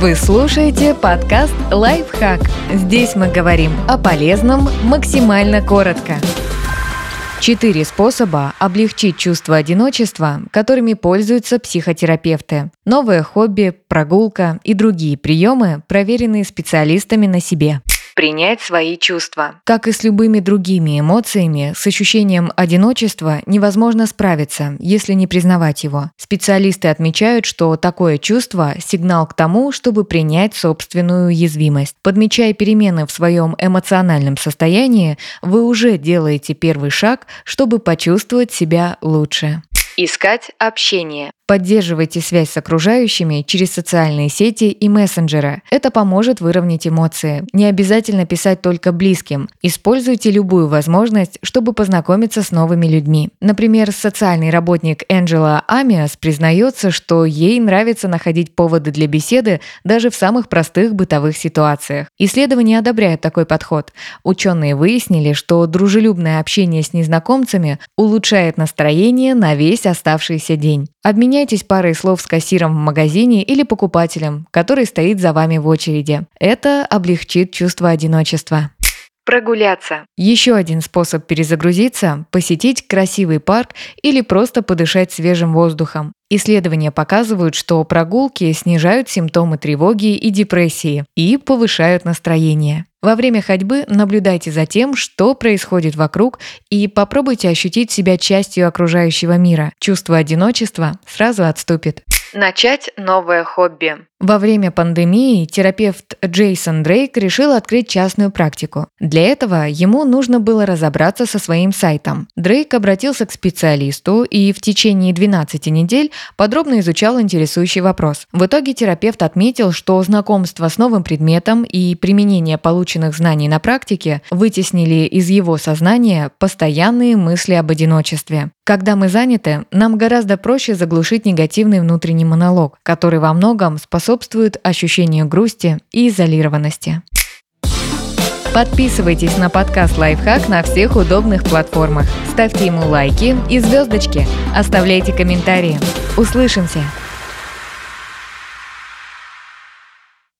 Вы слушаете подкаст «Лайфхак». Здесь мы говорим о полезном максимально коротко. Четыре способа облегчить чувство одиночества, которыми пользуются психотерапевты. Новое хобби, прогулка и другие приемы, проверенные специалистами на себе. Принять свои чувства. Как и с любыми другими эмоциями, с ощущением одиночества невозможно справиться, если не признавать его. Специалисты отмечают, что такое чувство – сигнал к тому, чтобы принять собственную уязвимость. Подмечая перемены в своем эмоциональном состоянии, вы уже делаете первый шаг, чтобы почувствовать себя лучше. Искать общение. Поддерживайте связь с окружающими через социальные сети и мессенджеры. Это поможет выровнять эмоции. Не обязательно писать только близким. Используйте любую возможность, чтобы познакомиться с новыми людьми. Например, социальный работник Энджела Амиас признается, что ей нравится находить поводы для беседы даже в самых простых бытовых ситуациях. Исследования одобряют такой подход. Ученые выяснили, что дружелюбное общение с незнакомцами улучшает настроение на весь оставшийся день. Обменяйтесь парой слов с кассиром в магазине или покупателем, который стоит за вами в очереди. Это облегчит чувство одиночества. Прогуляться. Еще один способ перезагрузиться – посетить красивый парк или просто подышать свежим воздухом. Исследования показывают, что прогулки снижают симптомы тревоги и депрессии и повышают настроение. Во время ходьбы наблюдайте за тем, что происходит вокруг, и попробуйте ощутить себя частью окружающего мира. Чувство одиночества сразу отступит. Начать новое хобби. Во время пандемии терапевт Джейсон Дрейк решил открыть частную практику. Для этого ему нужно было разобраться со своим сайтом. Дрейк обратился к специалисту и в течение 12 недель подробно изучал интересующий вопрос. В итоге терапевт отметил, что знакомство с новым предметом и применение полученных знаний на практике вытеснили из его сознания постоянные мысли об одиночестве. Когда мы заняты, нам гораздо проще заглушить негативный внутренний монолог, который во многом способствует ощущению грусти и изолированности. Подписывайтесь на подкаст «Лайфхак» на всех удобных платформах. Ставьте ему лайки и звездочки. Оставляйте комментарии. Услышимся!